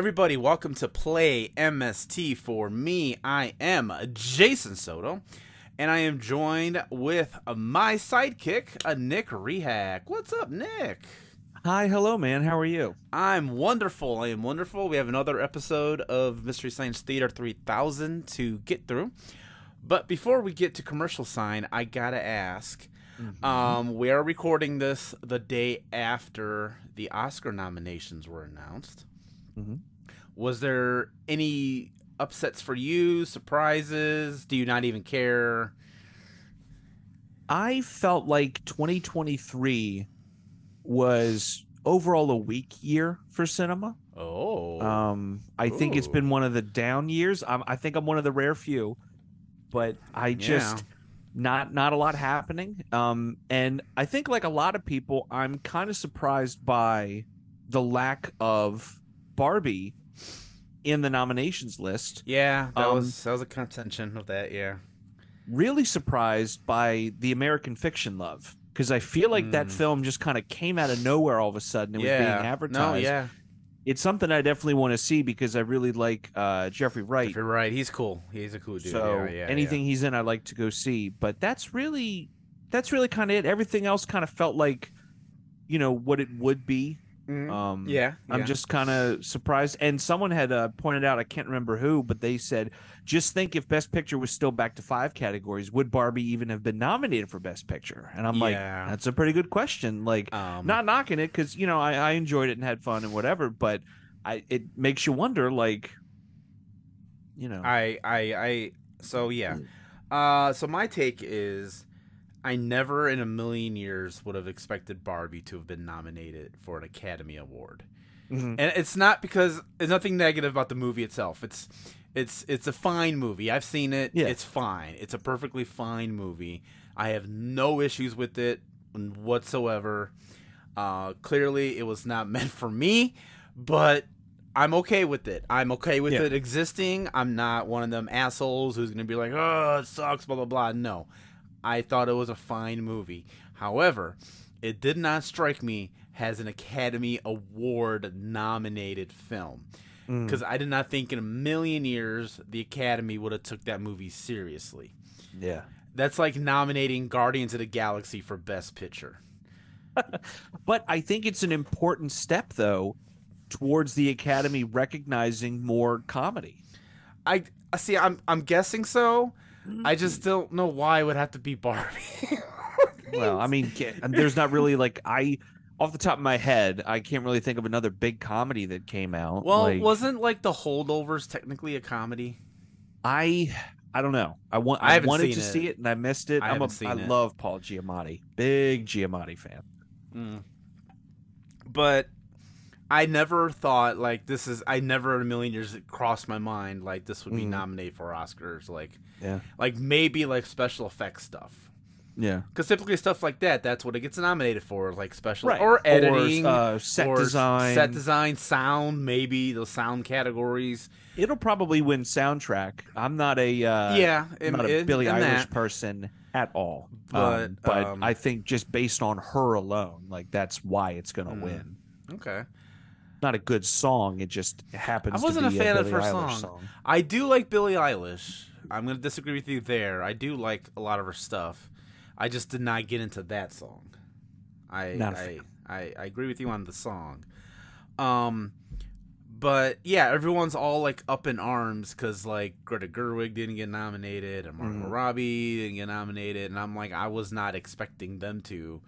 Everybody. Welcome to Play MST for me. I am Jason Soto, and I am joined with my sidekick, uh, Nick Rehack. What's up, Nick? Hi, hello, man. How are you? I'm wonderful. I am wonderful. We have another episode of Mystery Science Theater 3000 to get through. But before we get to commercial sign, I gotta ask. Um, we are recording this the day after the Oscar nominations were announced. Mhm. Was there any upsets for you? Surprises? Do you not even care? I felt like 2023 was overall a weak year for cinema. Oh, Um, I think it's been one of the down years. I'm, I think I'm one of the rare few, but I just Yeah. not not a lot happening. Um, and I think like a lot of people, I'm kind of surprised by the lack of Barbie in the nominations list. yeah. That um, was that was a contention of that. Yeah. really surprised by the American Fiction love because I feel like that Mm. film just kind of came out of nowhere all of a sudden. It was yeah. being advertised. No, yeah. It's something I definitely want to see because I really like uh, Jeffrey Wright. If you're right, he's cool. He's a cool dude. so yeah, yeah, anything he's in, I like to go see. But that's really that's really kind of it. Everything else kind of felt like, you know, what it would be. Yeah. Mhm. Um, yeah, I'm just kind of surprised. And someone had uh, pointed out, I can't remember who, but they said, just think if Best Picture was still back to five categories, would Barbie even have been nominated for Best Picture? And I'm like, that's a pretty good question. Like, um, not knocking it because you know I, I enjoyed it and had fun and whatever, but I it makes you wonder, like, you know, I, I, I. So yeah. Uh, so my take is, I never in a million years would have expected Barbie to have been nominated for an Academy Award, Mhm. and it's not because there's nothing negative about the movie itself. It's, it's, it's a fine movie. I've seen it. Yeah. It's fine. It's a perfectly fine movie. I have no issues with it whatsoever. Uh, clearly, it was not meant for me, but I'm okay with it. I'm okay with Yeah. it existing. I'm not one of them assholes who's going to be like, oh, it sucks, blah, blah, blah. No. I thought it was a fine movie. However, it did not strike me as an Academy Award nominated film Mm. because I did not think in a million years the Academy would have took that movie seriously. yeah. That's like nominating Guardians of the Galaxy for Best Picture. But I think it's an important step though towards the Academy recognizing more comedy. I I see. I'm I'm guessing so. I just don't know why it would have to be Barbie. Well, I mean, there's not really like I off the top of my head, I can't really think of another big comedy that came out. well, like, wasn't like the holdovers technically a comedy? I I don't know. I want I I, wanted to it. see it and I missed it. I I'm a seen I it. love Paul Giamatti. Big Giamatti fan. Mm. But I never thought like this is. I never in a million years it crossed my mind like this would be Mhm. nominated for Oscars. Like Yeah. like maybe like special effects stuff. Yeah. Because typically stuff like that, that's what it gets nominated for, like special Right. or editing, uh, set or design. set design, sound, maybe the sound categories. It'll probably win soundtrack. I'm not a uh, yeah, I'm not a Billie Eilish that. person at all. But, um, but um, I think just based on her alone, like that's why it's gonna Mm. win. Okay, Not a good song. It just happens. I wasn't to a fan of Billie her Eilish song. I do like Billie Eilish. I'm gonna disagree with you there. I do like a lot of her stuff. I just did not get into that song. I a I. I I agree with you on the song. Um, but yeah, everyone's all like up in arms because like Greta Gerwig didn't get nominated and Margot Mhm. Robbie didn't get nominated, and I'm like, I was not expecting them to.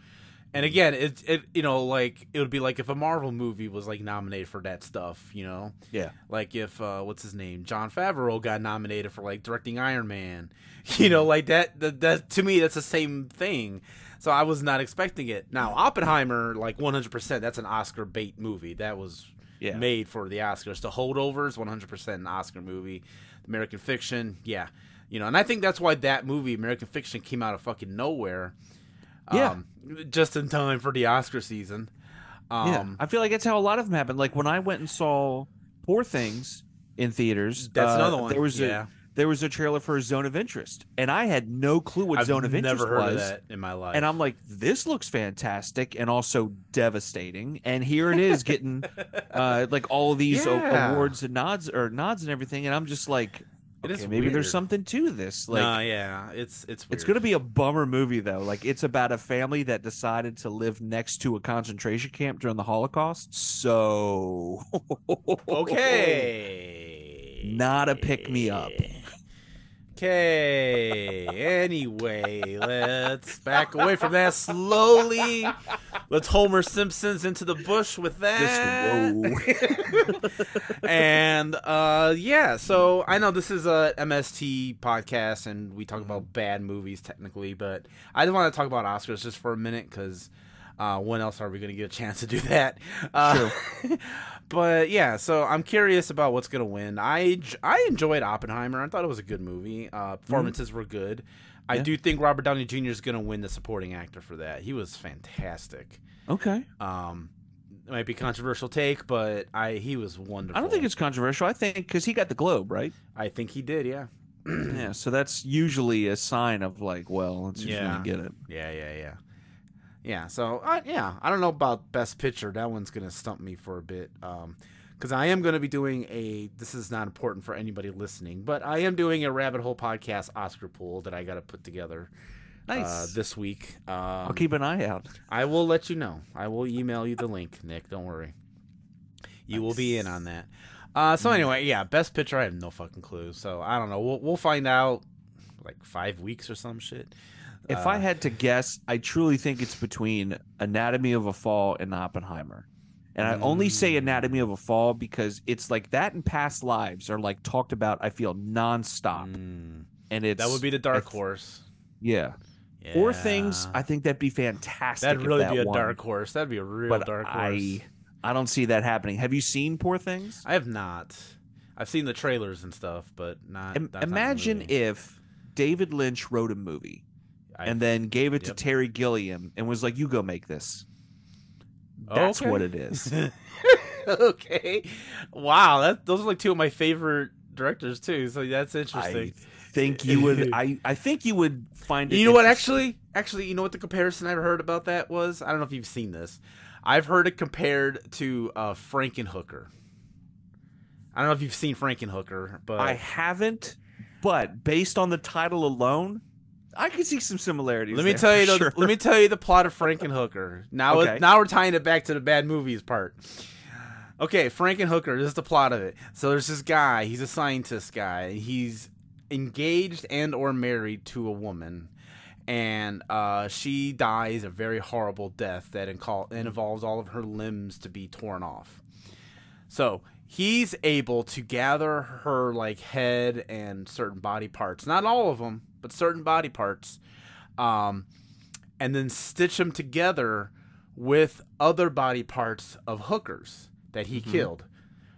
And again, it it you know like it would be like if a Marvel movie was like nominated for that stuff, you know, Yeah. like if uh, what's his name, Jon Favreau got nominated for like directing Iron Man, you know, like that. That, that to me, that's the same thing. So I was not expecting it. Now Oppenheimer, like 100, percent that's an Oscar bait movie. That was Yeah. made for the Oscars. The Holdovers, 100 percent an Oscar movie. American Fiction, yeah, you know, and I think that's why that movie, American Fiction, came out of fucking nowhere. Yeah. um, just in time for the Oscar season. Um, yeah. I feel like that's how a lot of them happen. Like when I went and saw Poor Things in theaters. that's uh, another one. There was yeah. a there was a trailer for Zone of Interest, and I had no clue what I've Zone of Interest never heard was. of that in my life. And I'm like, this looks fantastic and also devastating. And here it is getting uh, like all these Yeah. awards and nods or nods and everything. And I'm just like, It is okay, maybe there's something to this. Like, no, yeah, it's it's weird. it's gonna be a bummer movie though. Like, it's about a family that decided to live next to a concentration camp during the Holocaust. So, okay. Not a pick-me-up. Okay. Anyway, let's back away from that slowly. Let's Homer Simpsons into the bush with that. And uh yeah, so I know this is a MST podcast and we talk about bad movies technically, but I just want to talk about Oscars just for a minute because uh, when else are we going to get a chance to do that? Uh, but yeah, so I'm curious about what's going to win. I I enjoyed Oppenheimer. I thought it was a good movie. Uh, performances were good. I Yeah. do think Robert Downey Jr. is going to win the supporting actor for that. He was fantastic. okay. Um, it might be a controversial take, but I he was wonderful. I don't think it's controversial. I think because he got the Globe, right? I think he did. Yeah. yeah. So that's usually a sign of like, well, just Yeah. get it. Yeah, yeah, yeah. Yeah, so uh, yeah, I don't know about best picture. That one's gonna stump me for a bit, um, because I am gonna be doing a. This is not important for anybody listening, but I am doing a Rabbit Hole podcast Oscar pool that I got to put together. Nice. Uh, this week. Um, I'll keep an eye out. I will let you know. I will email you the link, Nick. Don't worry. You will be in on that. Uh, so anyway, yeah, best picture. I have no fucking clue. So I don't know. We'll we'll find out like five weeks or some shit. If Uh, I had to guess, I truly think it's between Anatomy of a Fall and Oppenheimer. And I only say Mm. Anatomy of a Fall because it's like that and past lives are like talked about, I feel, nonstop. Mm, And it's that would be the dark th- horse. Yeah. Yeah. Poor Things, I think that'd be fantastic. That'd really that be a won. dark horse. That'd be a real but dark horse. I I don't see that happening. Have you seen Poor Things? I have not. I've seen the trailers and stuff, but not. Im- not imagine movie. if David Lynch wrote a movie I- and then gave it Yep. to Terry Gilliam and was like, "You go make this." That's Okay. what it is. okay. Wow, that those are like two of my favorite directors too. So that's interesting. I think you would. I I think you would find it. you know what? Actually, actually, you know what the comparison I've heard about that was? I don't know if you've seen this. I've heard it compared to uh, Frankenhooker. I don't know if you've seen Frankenhooker, but I haven't, but based on the title alone, I can see some similarities. Let me there, tell you. The, sure. Let me tell you the plot of Frankenhooker. Now, Okay. now we're tying it back to the bad movies part. Okay, Frankenhooker. This is the plot of it. So there's this guy. He's a scientist guy. and He's engaged and or married to a woman, and uh, she dies a very horrible death that involves all of her limbs to be torn off. So he's able to gather her like head and certain body parts, not all of them, but certain body parts, um, and then stitch them together with other body parts of hookers that he killed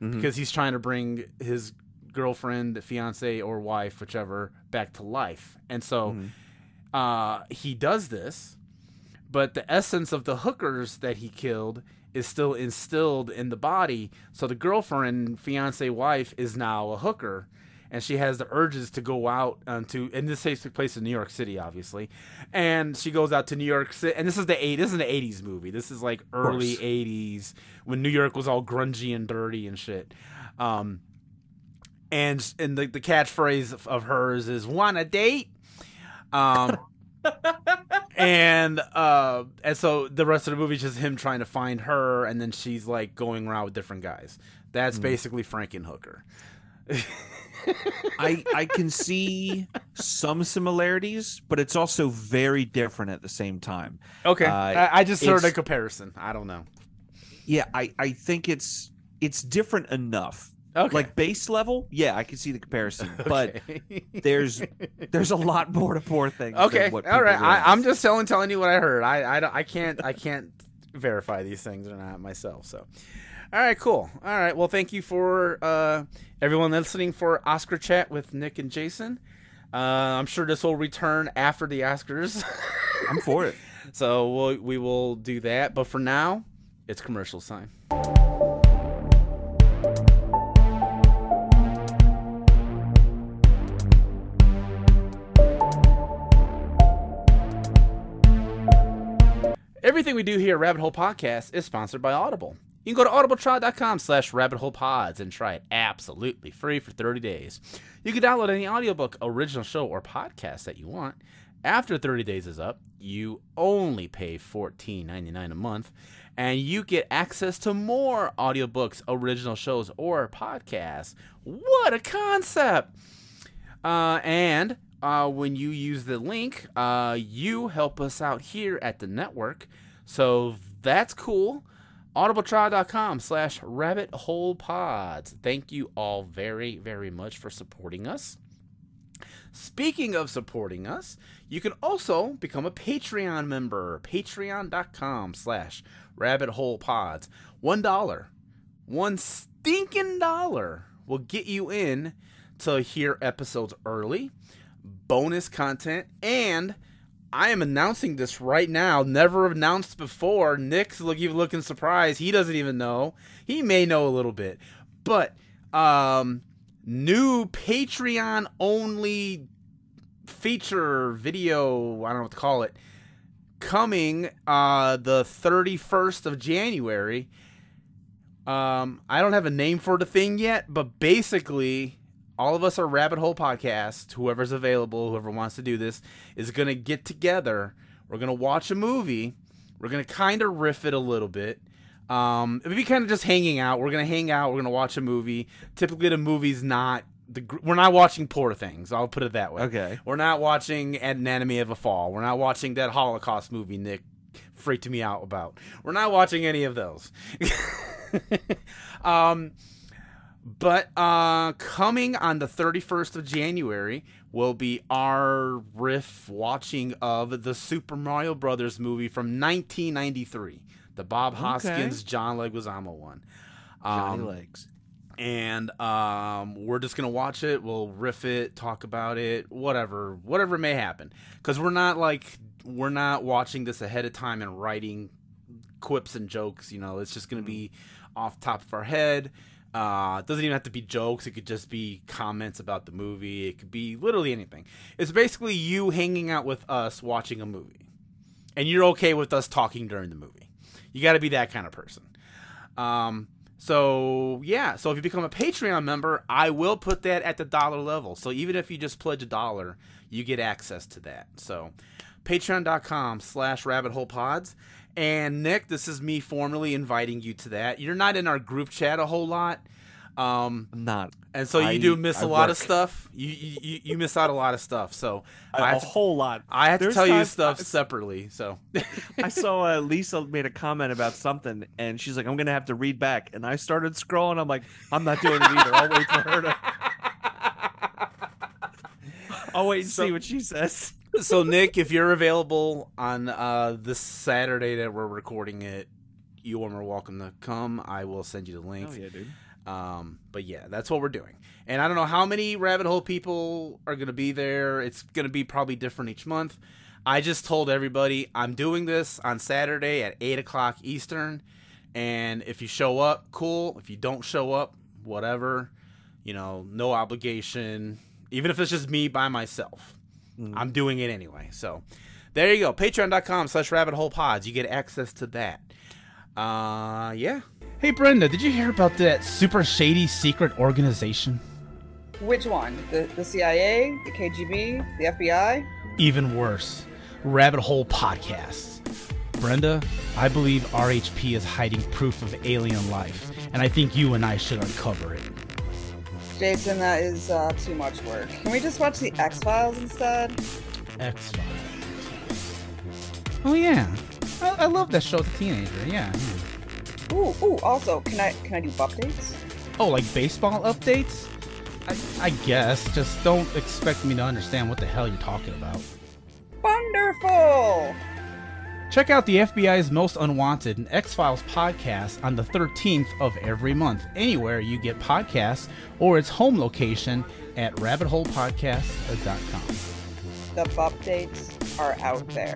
Mhm. because he's trying to bring his girlfriend, fiance, or wife, whichever, back to life. And so Mhm. uh, he does this, but the essence of the hookers that he killed is still instilled in the body. So the girlfriend, fiance, wife is now a hooker, and she has the urges to go out um, to. And this takes place in New York City, obviously. And she goes out to New York City, and this is the eight. This is an '80s movie. This is like early '80s when New York was all grungy and dirty and shit. Um, and and the, the catchphrase of, hers is "Want a date?" Um, and uh, and so the rest of the movie is just him trying to find her, and then she's like going around with different guys. That's basically Frankenhooker. I I can see some similarities, but it's also very different at the same time. Okay, Uh, I, I just heard a comparison. I don't know. Yeah, I I think it's it's different enough. Okay, Like base level, yeah, I can see the comparison, but there's there's a lot more to poor things. okay, all right. I, I'm just telling telling you what I heard. I I, I can't I can't verify these things or not myself. So, all right, cool. All right, well, thank you for uh, everyone listening for Oscar Chat with Nick and Jason. Uh, I'm sure this will return after the Oscars. I'm for it. So we'll, we will do that. But for now, it's commercial time. Everything we do here at Rabbit Hole Podcast is sponsored by Audible. You can go to audibletrial.com slash rabbitholepods and try it absolutely free for 30 days. You can download any audiobook, original show, or podcast that you want. After 30 days is up, you only pay $14.99 a month, and you get access to more audiobooks, original shows, or podcasts. What a concept! Uh, and uh, when you use the link, uh, you help us out here at the network. So that's cool. audibletrial.com slash rabbit hole pods. Thank you all very, very much for supporting us. Speaking of supporting us, you can also become a Patreon member. Patreon.com slash rabbit hole pods. One dollar. One stinking dollar will get you in to hear episodes early, bonus content, and I am announcing this right now. Never announced before. Nick's look, even looking surprised. He doesn't even know. He may know a little bit, but um, new Patreon only feature video. I don't know what to call it. Coming uh, the 31st of January. Um, I don't have a name for the thing yet, but basically, all of us are Rabbit Hole Podcast. Whoever's available, whoever wants to do this, is going to get together. We're going to watch a movie. We're going to kind of riff it a little bit. Um, it'll be kind of just hanging out. We're going to hang out. We're going to watch a movie. Typically, the movie's not. The, we're not watching poor things. I'll put it that way. Okay. We're not watching Anatomy of a Fall. We're not watching that Holocaust movie Nick freaked me out about. We're not watching any of those. um, but uh, coming on the 31st of January will be our riff watching of the Super Mario Brothers movie from 1993, the Bob Hoskins, John Leguizamo one. Johnny Um, Legs. and um, we're just gonna watch it. We'll riff it, talk about it, whatever, whatever may happen. Because we're not like we're not watching this ahead of time and writing quips and jokes. You know, it's just gonna be off top of our head. Uh, it doesn't even have to be jokes. It could just be comments about the movie. It could be literally anything. It's basically you hanging out with us watching a movie, and you're okay with us talking during the movie. You got to be that kind of person. Um, so yeah, so if you become a Patreon member, I will put that at the dollar level. So even if you just pledge a dollar, you get access to that. So patreon.com slash rabbit hole pods. And Nick, this is me formally inviting you to that. You're not in our group chat a whole lot. Um, I'm not and so you I- do miss a I lot of stuff. You, you you- miss out a lot of stuff. So a, I a to, whole lot. I have to There's tell you stuff separately. So I saw uh, Lisa made a comment about something, and she's like, "I'm gonna have to read back." And I started scrolling. I'm like, "I'm not doing it either. I'll wait for her to. I'll wait and So- see what she says." So Nick, if you're available on uh, this Saturday that we're recording it, you are more welcome to come. I will send you the link. Oh yeah, dude. Um, but yeah, that's what we're doing. And I don't know how many rabbit hole people are going to be there. It's going to be probably different each month. I just told everybody I'm doing this on Saturday at 8 o'clock Eastern. And if you show up, cool. If you don't show up, whatever. You know, no obligation. Even if it's just me by myself, Mhm. I'm doing it anyway. So there you go. Patreon.com slash rabbit hole pods. You get access to that. Uh, yeah. Hey, Brenda, did you hear about that super shady secret organization? Which one? The the CIA, the KGB, the FBI? Even worse, Rabbit Hole Podcasts. Brenda, I believe RHP is hiding proof of alien life, and I think you and I should uncover it. Jason, that is uh, too much work. Can we just watch the X Files instead? X Files. Oh yeah, I, I love that show as a teenager. Yeah. yeah. Ooh, ooh. Also, can I can I do updates? Oh, like baseball updates? I, I guess. Just don't expect me to understand what the hell you're talking about. Wonderful. Check out the FBI's Most Unwanted and X Files podcast on the 13th of every month, anywhere you get podcasts, or its home location at rabbitholepodcast.com. The updates are out there.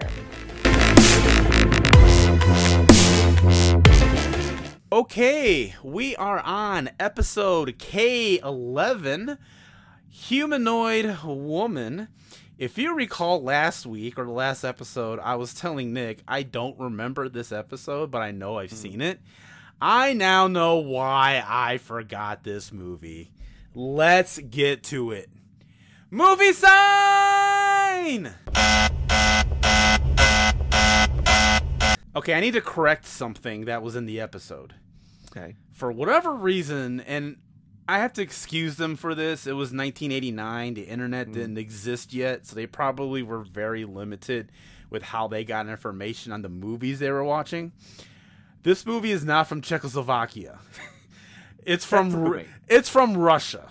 Okay, we are on episode K11 Humanoid Woman. If you recall last week or the last episode, I was telling Nick I don't remember this episode, but I know I've hmm. seen it. I now know why I forgot this movie. Let's get to it. Movie sign! Okay, I need to correct something that was in the episode. Okay. For whatever reason, and I have to excuse them for this, it was 1989. The internet mm. didn't exist yet, so they probably were very limited with how they got information on the movies they were watching. This movie is not from Czechoslovakia. it's from Ru- it's from Russia.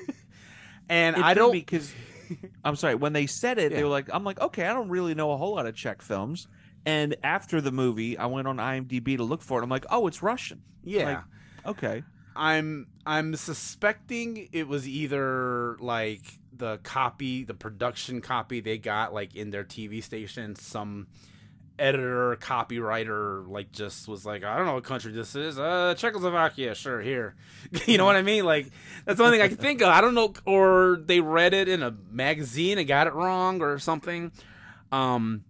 and I don't because I'm sorry when they said it, Yeah. they were like, I'm like, okay, I don't really know a whole lot of Czech films. And after the movie, I went on IMDb to look for it. I'm like, oh, it's Russian. yeah. like- Okay. I'm I'm suspecting it was either like the copy, the production copy they got like in their TV station, some editor, copywriter like just was like, I don't know what country this is. Uh Czechoslovakia, sure, here. you know what I mean? Like that's the only thing I can think of. I don't know or they read it in a magazine and got it wrong or something. Um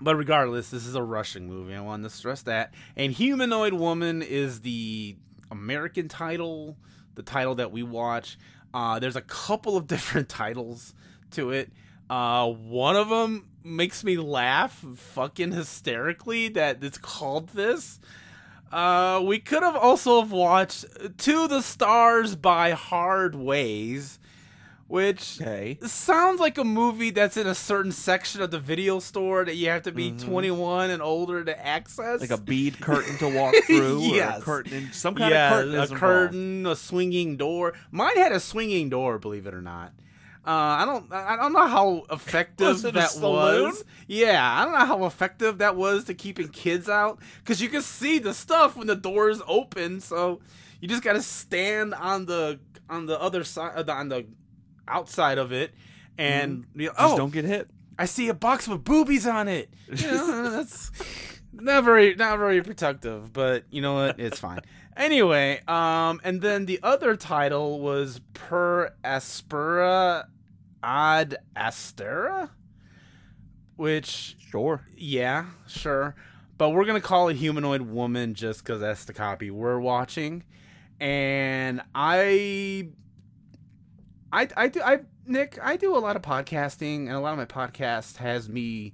but regardless, this is a Russian movie. I wanted to stress that. And Humanoid Woman is the American title, the title that we watch. Uh, there's a couple of different titles to it. Uh, one of them makes me laugh fucking hysterically that it's called this. Uh, we could have also have watched To the Stars by Hard Ways, which Okay. sounds like a movie that's in a certain section of the video store that you have to be Mhm. 21 and older to access. Like a bead curtain to walk through, or Yes. a curtain, some kind yeah, of curtain. a involved. curtain, a swinging door. Mine had a swinging door, believe it or not. Uh, I don't, I don't know how effective Was that was. Yeah, I don't know how effective that was to keeping kids out because you can see the stuff when the doors open. So you just gotta stand on the on the other side, on the outside of it, and you know. Just oh, don't get hit. I see a box with boobies on it. You know, that's not very not very protective, but you know what? It's fine. Anyway, um, and then the other title was Per Aspera ad Astra, which Sure. yeah, sure. But we're gonna call it humanoid woman just because that's the copy we're watching. And I, I, I do, I Nick, I do a lot of podcasting, and a lot of my podcast has me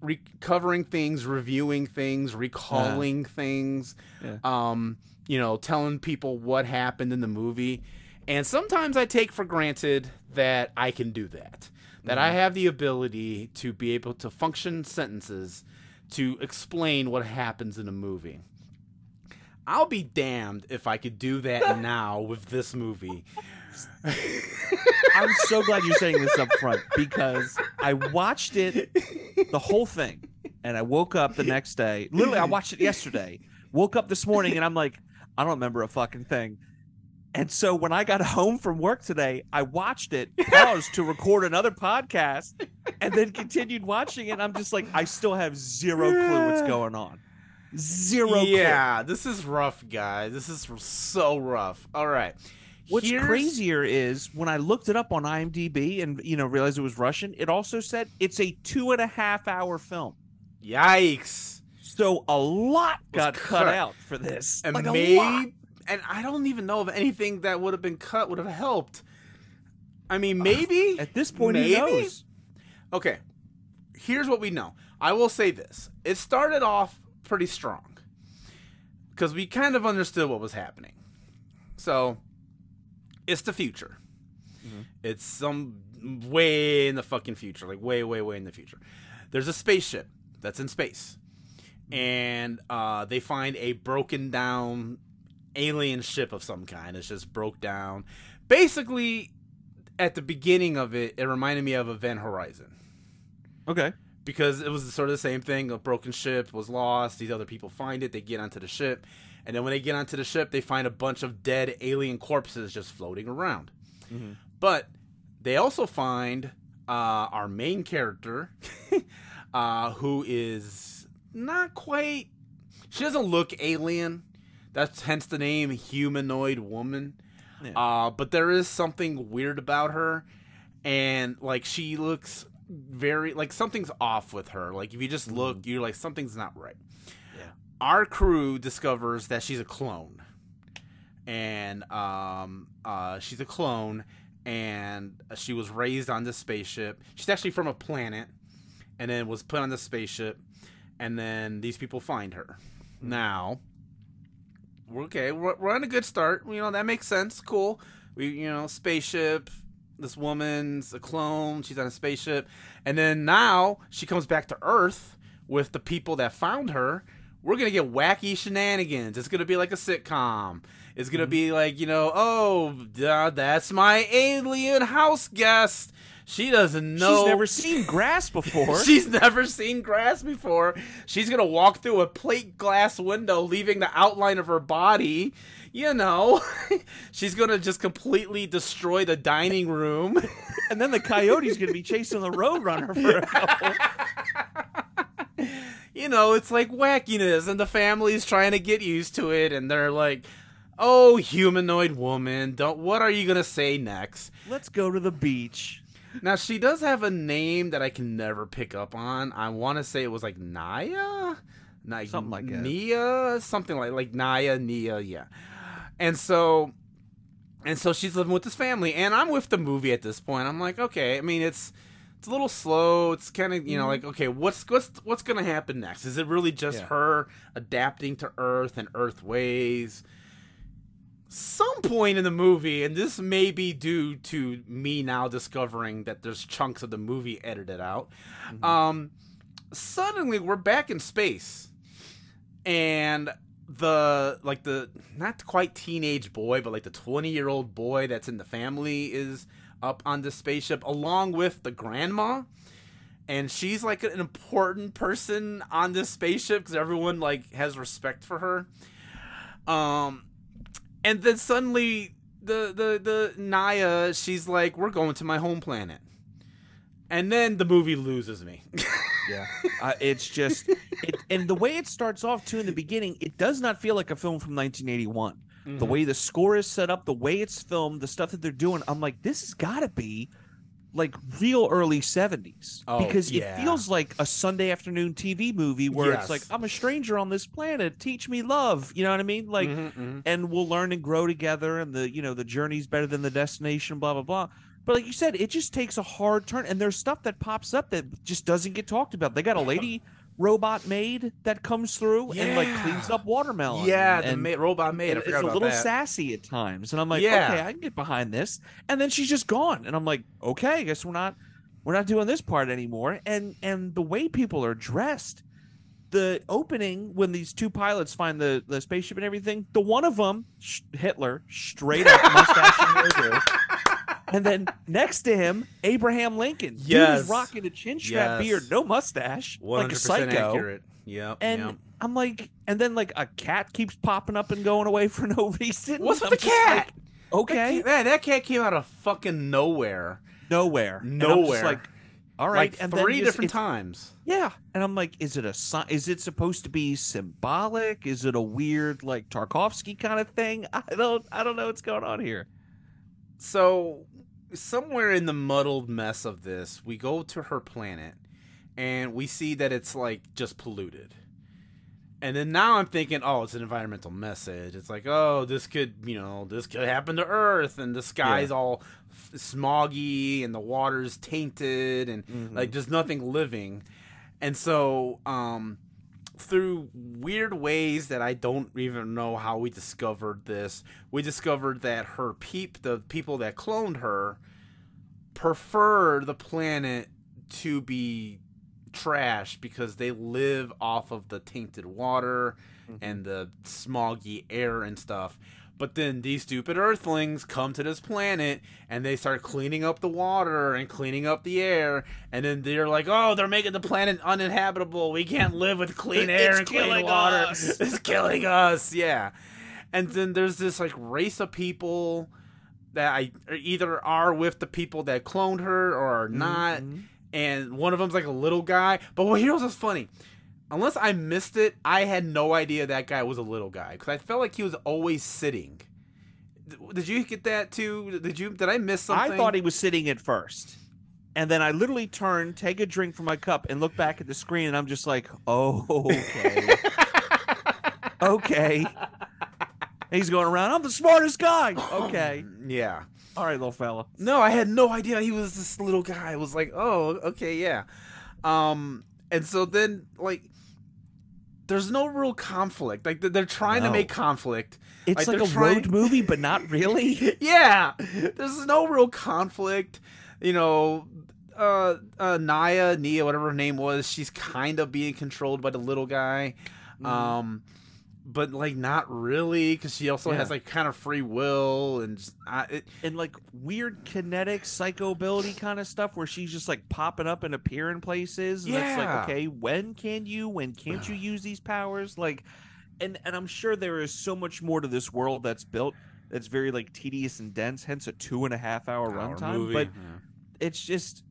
recovering things, reviewing things, recalling things, Yeah. um, you know, telling people what happened in the movie. And sometimes I take for granted that I can do that. That I have the ability to be able to function sentences to explain what happens in a movie. I'll be damned if I could do that now with this movie. I'm so glad you're saying this up front because I watched it, the whole thing, and I woke up the next day. Literally, I watched it yesterday. Woke up this morning and I'm like, I don't remember a fucking thing. And so when I got home from work today, I watched it, paused to record another podcast, and then continued watching it. I'm just like, I still have zero clue what's going on. Zero clue. yeah, this is rough, guys. This is so rough. All right. What's Here's- crazier is when I looked it up on IMDb and you know realized it was Russian. It also said it's a two and a half hour film, Yikes. so a lot got cut. cut. out for this. And like maybe, and I don't even know if anything that would have been cut would have helped. I mean, maybe At this point, maybe? who knows? Okay, here's what we know. I will say this: it started off pretty strong because we kind of understood what was happening. So, it's the future. Mhm. It's some way in the fucking future, like way, way, way in the future. There's a spaceship that's in space, and uh, they find a broken down alien ship of some kind. It's just broke down. Basically, at the beginning of it, it reminded me of Event Horizon Okay. because it was sort of the same thing. A broken ship was lost. These other people find it. They get onto the ship, and then when they get onto the ship, they find a bunch of dead alien corpses just floating around. Mhm. But they also find uh, our main character, uh, who is not quite. She doesn't look alien. That's hence the name humanoid woman. Yeah. Uh, but there is something weird about her, and like she looks very like something's off with her. Like if you just look, you're like something's not right. Our crew discovers that she's a clone, and um, uh, she's a clone, and she was raised on this spaceship. She's actually from a planet, and then was put on the spaceship, and then these people find her. Now, okay. We're, we're on a good start. You know that makes sense. Cool. We, you know, spaceship. This woman's a clone. She's on a spaceship, and then now she comes back to Earth with the people that found her. We're gonna get wacky shenanigans. It's gonna be like a sitcom. It's gonna be like you know, oh, uh, that's my alien house guest. She doesn't know. She's never seen grass before. She's never seen grass before. She's gonna walk through a plate glass window, leaving the outline of her body. You know, she's gonna just completely destroy the dining room. and then the coyote's gonna be chasing the roadrunner for a couple. You know, it's like wackiness, and the family's trying to get used to it, and they're like, "Oh, humanoid woman, don't. What are you gonna say next?" Let's go to the beach. Now she does have a name that I can never pick up on. I want to say it was like Naya, like Something like that. Nia, something like like Naya, Nia, yeah. And so, and so she's living with this family, and I'm with the movie at this point. I'm like, okay. I mean, it's it's a little slow. It's kind of you know like okay, what's what's what's gonna happen next? Is it really just Yeah. her adapting to Earth and Earth ways? some point in the movie, and this may be due to me now discovering that there's chunks of the movie edited out. Um, suddenly we're back in space, and the like the not quite teenage boy, but like the 20 year old boy that's in the family is up on the spaceship along with the grandma. And she's like an important person on this spaceship because everyone like has respect for her. Um, and then suddenly the the the Naya, she's like, "We're going to my home planet," and then the movie loses me. Yeah, uh, it's just, it, and the way it starts off too in the beginning, it does not feel like a film from 1981. Mm-hmm. The way the score is set up, the way it's filmed, the stuff that they're doing, I'm like, this has got to be like real early 70s Oh, because yeah. it feels like a Sunday afternoon TV movie where Yes. it's like, I'm a stranger on this planet, teach me love. You know what I mean? Like, Mhm, mhm. and we'll learn and grow together and the you know the journey's better than the destination blah blah blah but like you said it just takes a hard turn and there's stuff that pops up that just doesn't get talked about they got a lady robot maid that comes through and like cleans up watermelon yeah, and, the ma- robot maid. I it's a little that. sassy at times and i'm like Yeah. okay i can get behind this and then she's just gone and i'm like okay i guess we're not we're not doing this part anymore and and the way people are dressed the opening when these two pilots find the, the spaceship and everything, the one of them, sh- Hitler, straight up mustache and hairdo. And then next to him, Abraham Lincoln. Dude Yes. is rocking a chin strap Yes. beard, no mustache, like a psycho. accurate. Yep. And yep. I'm like, and then like a cat keeps popping up and going away for no reason. What's with the just like, cat? okay, That, man, that cat came out of fucking nowhere. nowhere, And I'm just Nowhere. like, all right, like and three just- different times. Yeah, and I'm like, is it a is it supposed to be symbolic? Is it a weird like Tarkovsky kind of thing? I don't I don't know what's going on here. So somewhere in the muddled mess of this, we go to her planet and we see that it's like just polluted. And then now I'm thinking, oh, it's an environmental message. It's like, oh, this could, you know, this could happen to Earth, and the sky's all f- smoggy, and the water's tainted, and Mhm. like there's nothing living. And so, um, through weird ways that I don't even know how we discovered this, we discovered that her peep, the people that cloned her, prefer the planet to be trash because they live off of the tainted water mm-hmm. and the smoggy air and stuff. But then these stupid earthlings come to this planet and they start cleaning up the water and cleaning up the air. And then they're like, oh, they're making the planet uninhabitable. We can't live with clean air and clean killing water. us." It's killing us. Yeah. And then there's this like race of people that I either are with the people that cloned her or are not Mhm. and one of them's like a little guy. But what here's what's funny. Unless I missed it, I had no idea that guy was a little guy because I felt like he was always sitting. Did you get that too? Did you? Did I miss something? I thought he was sitting at first. And then I literally turn, take a drink from my cup, and look back at the screen, and I'm just like, oh, okay. okay. He's going around, I'm the smartest guy. Okay. Yeah. All right, little fella. No, I had no idea he was this little guy. I was like, oh, okay, yeah. Um, and so then like, there's no real conflict. Like they're trying No. to make conflict. It's Like, like, a road movie, but not really. yeah, there's no real conflict. You know, uh, uh, Naya, Nia, whatever her name was, she's kind of being controlled by the little guy. Mm-hmm. Um, but like not really, because she also Yeah. has like kind of free will and just, I, it, and like weird kinetic psycho ability kind of stuff where she's just like popping up and appearing places and it's Yeah. like okay when can you when can't you use these powers like and and i'm sure there is so much more to this world that's built that's very like tedious and dense hence a two and a half hour hour runtime but Yeah. it's just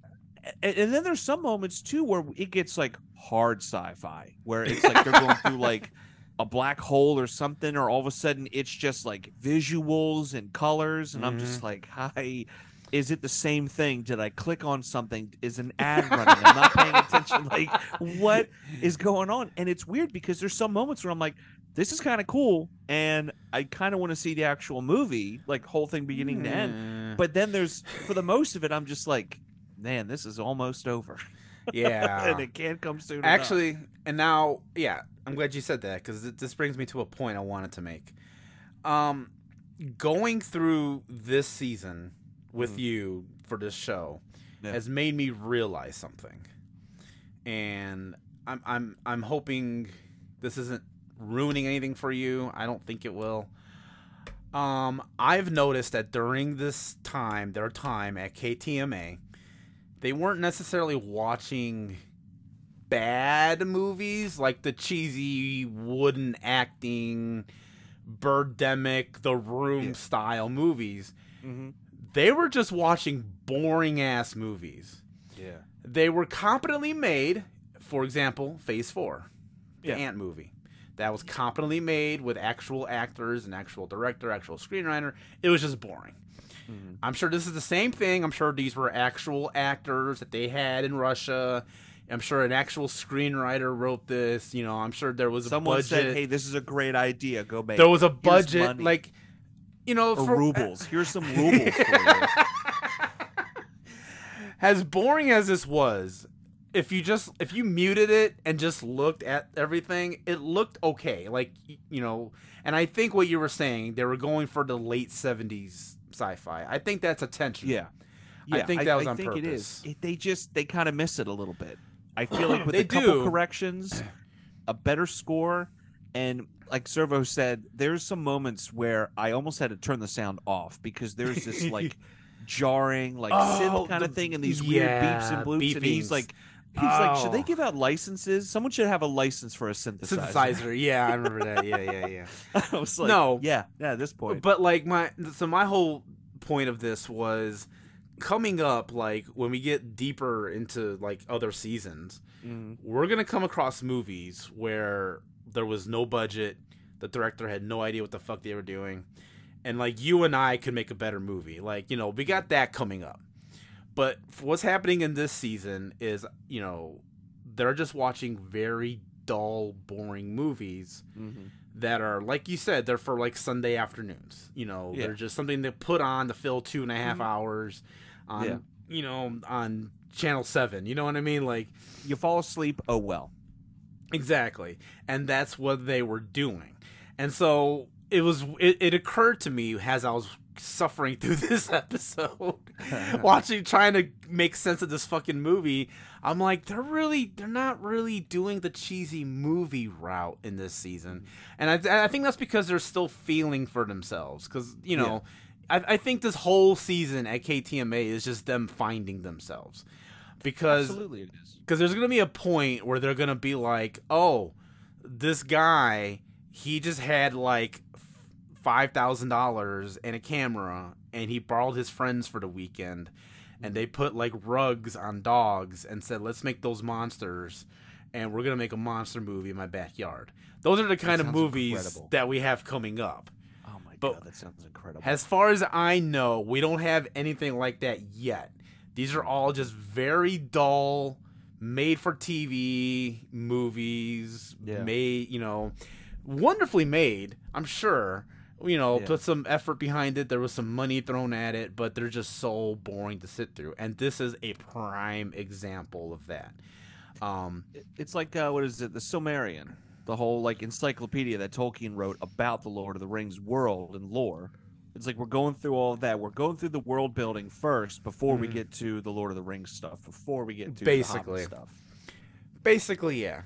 and, and then there's some moments too where it gets like hard sci-fi where it's like they're going through like a black hole or something or all of a sudden it's just like visuals and colors and i'm just like hi is it the same thing? Did i click on something? Is an ad running? I'm not paying attention. Like what is going on? And it's weird because there's some moments where i'm like this is kind of cool and i kind of want to see the actual movie like whole thing beginning to end. Mm, but then there's for the most of it i'm just like man this is almost over. Yeah. and it can't come soon enough. Actually, and now, yeah, I'm glad you said that because this brings me to a point I wanted to make. Um, going through this season with Mhm. you for this show Yeah. has made me realize something, and I'm I'm I'm hoping this isn't ruining anything for you. I don't think it will. Um, I've noticed that during this time, their time at KTMA, they weren't necessarily watching bad movies like the cheesy wooden acting birdemic the room Yeah. style movies Mhm. they were just watching boring ass movies yeah they were competently made for example phase 4 the Yeah. ant movie that was competently made with actual actors and actual director actual screenwriter it was just boring Mhm. I'm sure this is the same thing. I'm sure these were actual actors that they had in Russia. I'm sure an actual screenwriter wrote this. You know, I'm sure there was a someone budget. said hey this is a great idea go make it. there was a budget, like you know, or for, rubles here's some rubles for you as boring as this was, if you just if you muted it and just looked at everything, it looked okay. Like you know, and I think what you were saying, they were going for the late '70s sci-fi. I think that's attention. yeah I think that was I on think it is purpose. It- they just they kind of miss it a little bit i feel like with a couple do. corrections a better score and like servo said there's some moments where i almost had to turn the sound off because there's this like jarring like Oh, synth kind of thing and these weird beeps and bloops and he's like he's like should they Oh. give out licenses someone should have a license for a synthesizer, synthesizer. Yeah, I remember that. Yeah, yeah, yeah. i was like No. yeah yeah at this point But like my so my whole point of this was coming up like when we get deeper into like other seasons, Mhm. we're to come across movies where there was no budget, the director had no idea what the fuck they were doing, and like you and I could make a better movie. Like, you know, we got that coming up. But what's happening in this season is, you know, they're just watching very dull, boring movies Mhm. that are like you said they're for like sunday afternoons you know Yeah. they're just something to put on to fill two and a half Mhm. hours on Yeah. you know on channel 7 you know what i mean? Like you fall asleep oh well. Exactly. And that's what they were doing. And so it was it, it occurred to me as i was suffering through this episode watching trying to make sense of this fucking movie i'm like they're really they're not really doing the cheesy movie route in this season. Mm-hmm. And i, I think that's because they're still feeling for themselves. Because you know I, I think this whole season at ktma is just them finding themselves because absolutely it is because there's gonna be a point where they're gonna be like, oh, this guy, he just had like five thousand dollars and a camera, and he borrowed his friends for the weekend, and they put like rugs on dogs and said, let's make those monsters, and we're gonna make a monster movie in my backyard. Those are the kind of movies incredible. that we have coming up. But God, that sounds incredible. As far as I know, we don't have anything like that yet. These are all just very dull, made for TV movies, Yeah. made, you know, wonderfully made, I'm sure. You know, Yeah. put some effort behind it. There was some money thrown at it, but they're just so boring to sit through. And this is a prime example of that. Um, it's like uh, what is it? The Silmarillion, the whole like encyclopedia that Tolkien wrote about the Lord of the Rings world and lore. It's like we're going through all of that. We're going through the world building first before we Mhm. get to the Lord of the Rings stuff. Before we get to Basically. stuff. Basically, yeah.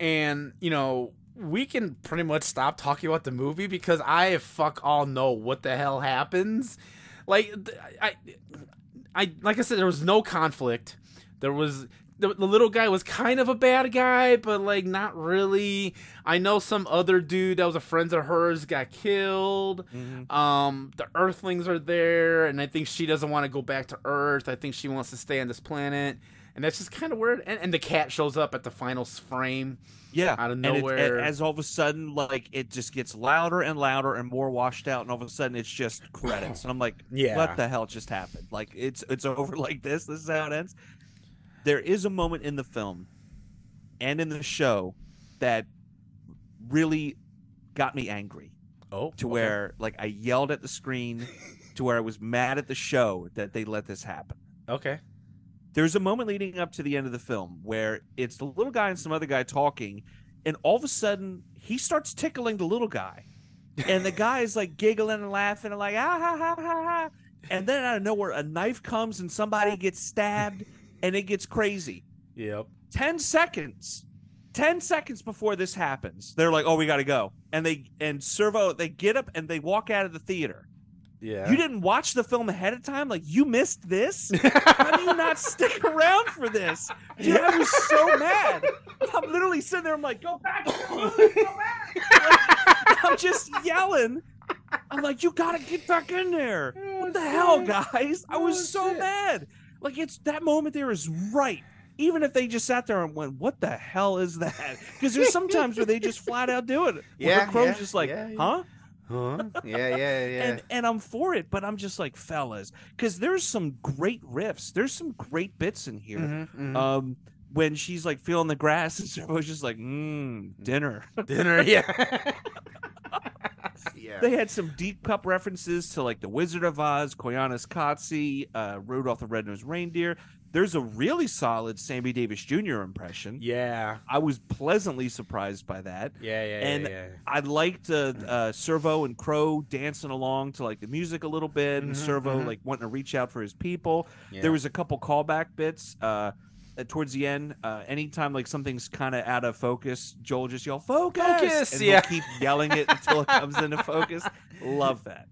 And, you know, we can pretty much stop talking about the movie because I fuck all know what the hell happens. Like I I like I said there was no conflict. There was the, the little guy was kind of a bad guy, but like not really. I know some other dude that was a friend of hers got killed. Um, the Earthlings are there, and I think she doesn't want to go back to Earth. I think she wants to stay on this planet, and that's just kind of weird. And, and the cat shows up at the final frame. Yeah, Out of and it- nowhere. as all of a sudden, like it just gets louder and louder and more washed out, and all of a sudden it's just credits, and I'm like, Yeah. what the hell just happened? Like it's it's over like this. This is how it ends. There is a moment in the film and in the show that really got me angry. Oh, to where like I yelled at the screen to where I was mad at the show that they let this happen. okay, There's a moment leading up to the end of the film where it's the little guy and some other guy talking, and all of a sudden he starts tickling the little guy, and the guy is like giggling and laughing and like ah ha ha ha ha, and then out of nowhere a knife comes and somebody gets stabbed, and it gets crazy. yep, 10 seconds 10 seconds before this happens they're like oh we gotta go. And they and servo they get up and they walk out of the theater. Yeah. you didn't watch the film ahead of time? Like you missed this? How do you not stick around for this? Dude i was so mad. I'm literally sitting there i'm like go back go back Like, i'm just yelling. I'm like you gotta get back in there. What the hell guys? I was Oh, so mad like it's that moment there is right even if they just sat there and went what the hell is that because there's sometimes where they just flat out do it Yeah, Crow's yeah, just like yeah, yeah. huh Huh? Yeah, yeah, yeah. and and I'm for it, but I'm just like fellas, because there's some great riffs. There's some great bits in here. Mhm, mhm. Um, when she's like feeling the grass, and Servo's just like, mmm, dinner. Dinner, yeah. yeah. they had some deep cup references to like the Wizard of Oz, Koyaanisqatsi, uh, Rudolph the Red-Nosed Reindeer. There's a really solid Sammy Davis Jr. impression. yeah. I was pleasantly surprised by that. Yeah, yeah, And yeah, yeah. I liked uh, uh, Servo and Crow dancing along to like the music a little bit, and Mhm, Servo mhm. like wanting to reach out for his people. yeah. There was a couple callback bits uh, towards the end. Uh, anytime like something's kind of out of focus, Joel just yell "focus!" Focus, and yeah. keep yelling it until it comes into focus. Love that.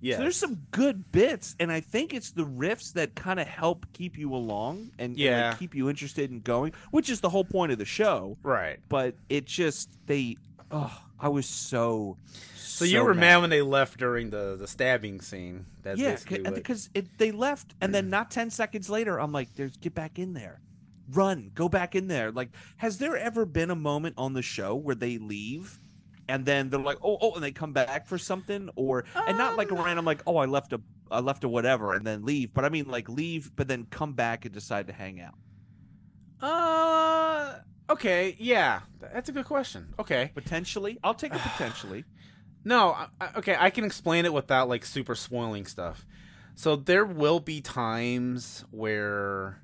yeah. So there's some good bits, and I think it's the riffs that kind of help keep you along and, and, like, Yeah. keep you interested in going, which is the whole point of the show. right. But it just they, oh, I was so. So, you were mad when they left during the the stabbing scene. That's yeah, basically what. because they left, and then not ten seconds later, I'm like, "There's get back in there, run, go back in there." Like, has there ever been a moment on the show where they leave, and then they're like, "Oh, oh," and they come back for something, or and not like a Um, random like, "Oh, I left a, I left a whatever," and then leave, but I mean like leave, but then come back and decide to hang out. Uh, okay, yeah, that's a good question. Okay, Potentially, I'll take it potentially. no, I, I- okay, I can explain it without like super spoiling stuff. So there will be times where